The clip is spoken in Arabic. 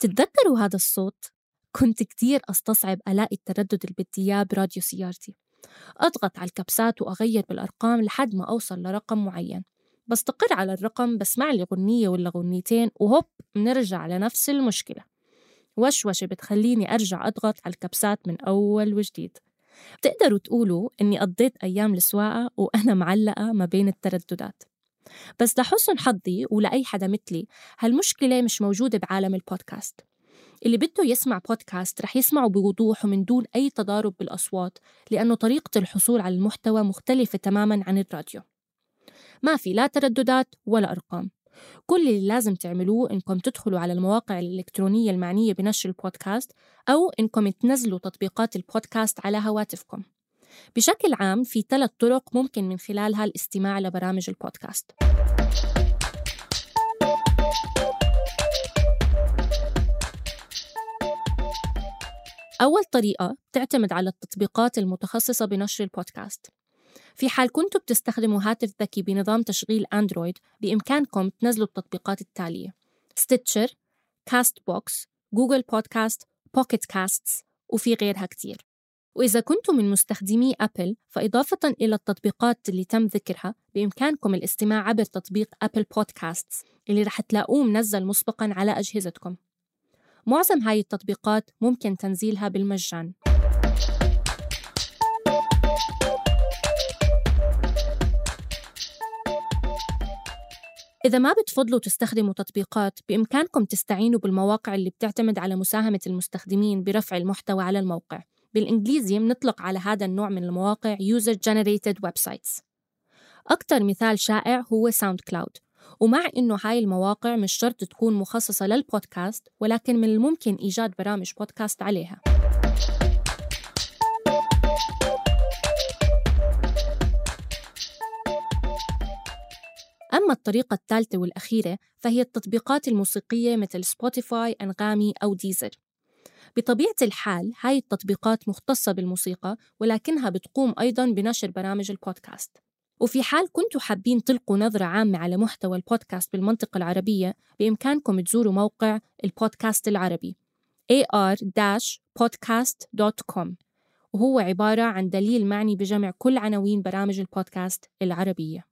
تتذكروا هذا الصوت؟ كنت كتير أستصعب ألاقي التردد اللي بدي إياه براديو سيارتي. أضغط على الكبسات وأغير بالأرقام لحد ما أوصل لرقم معين. بستقر على الرقم بسمع لي غنية ولا غنيتين وهوب منرجع لنفس المشكلة. وشوشة بتخليني أرجع أضغط على الكبسات من أول وجديد. بتقدروا تقولوا إني قضيت أيام السواقة وأنا معلقة ما بين الترددات. بس لحسن حظي ولأي حدا مثلي هالمشكلة مش موجودة بعالم البودكاست. اللي بده يسمع بودكاست رح يسمعه بوضوح ومن دون أي تضارب بالأصوات لأنه طريقة الحصول على المحتوى مختلفة تماماً عن الراديو. ما في لا ترددات ولا أرقام. كل اللي لازم تعملوه إنكم تدخلوا على المواقع الإلكترونية المعنية بنشر البودكاست أو إنكم تنزلوا تطبيقات البودكاست على هواتفكم. بشكل عام في ثلاث طرق ممكن من خلالها الاستماع لبرامج البودكاست. أول طريقة تعتمد على التطبيقات المتخصصة بنشر البودكاست. في حال كنتم بتستخدموا هاتف ذكي بنظام تشغيل أندرويد بإمكانكم تنزلوا التطبيقات التالية Stitcher، Castbox، Google Podcast، Pocket Casts وفي غيرها كتير. وإذا كنتم من مستخدمي أبل فإضافة إلى التطبيقات اللي تم ذكرها بإمكانكم الاستماع عبر تطبيق Apple Podcasts اللي رح تلاقوه منزل مسبقاً على أجهزتكم. معظم هاي التطبيقات ممكن تنزيلها بالمجان. إذا ما بتفضلوا تستخدموا تطبيقات بإمكانكم تستعينوا بالمواقع اللي بتعتمد على مساهمة المستخدمين برفع المحتوى على الموقع. بالإنجليزي بنطلق على هذا النوع من المواقع User Generated Websites. أكثر مثال شائع هو SoundCloud ومع إنه هاي المواقع مش شرط تكون مخصصة للبودكاست ولكن من الممكن إيجاد برامج بودكاست عليها. أما الطريقة الثالثة والأخيرة فهي التطبيقات الموسيقية مثل Spotify، أنغامي أو Deezer بطبيعة الحال هاي التطبيقات مختصة بالموسيقى ولكنها بتقوم أيضاً بنشر برامج البودكاست. وفي حال كنتوا حابين تلقوا نظرة عامة على محتوى البودكاست بالمنطقة العربية بإمكانكم تزوروا موقع البودكاست العربي ar-podcast.com وهو عبارة عن دليل معني بجمع كل عناوين برامج البودكاست العربية.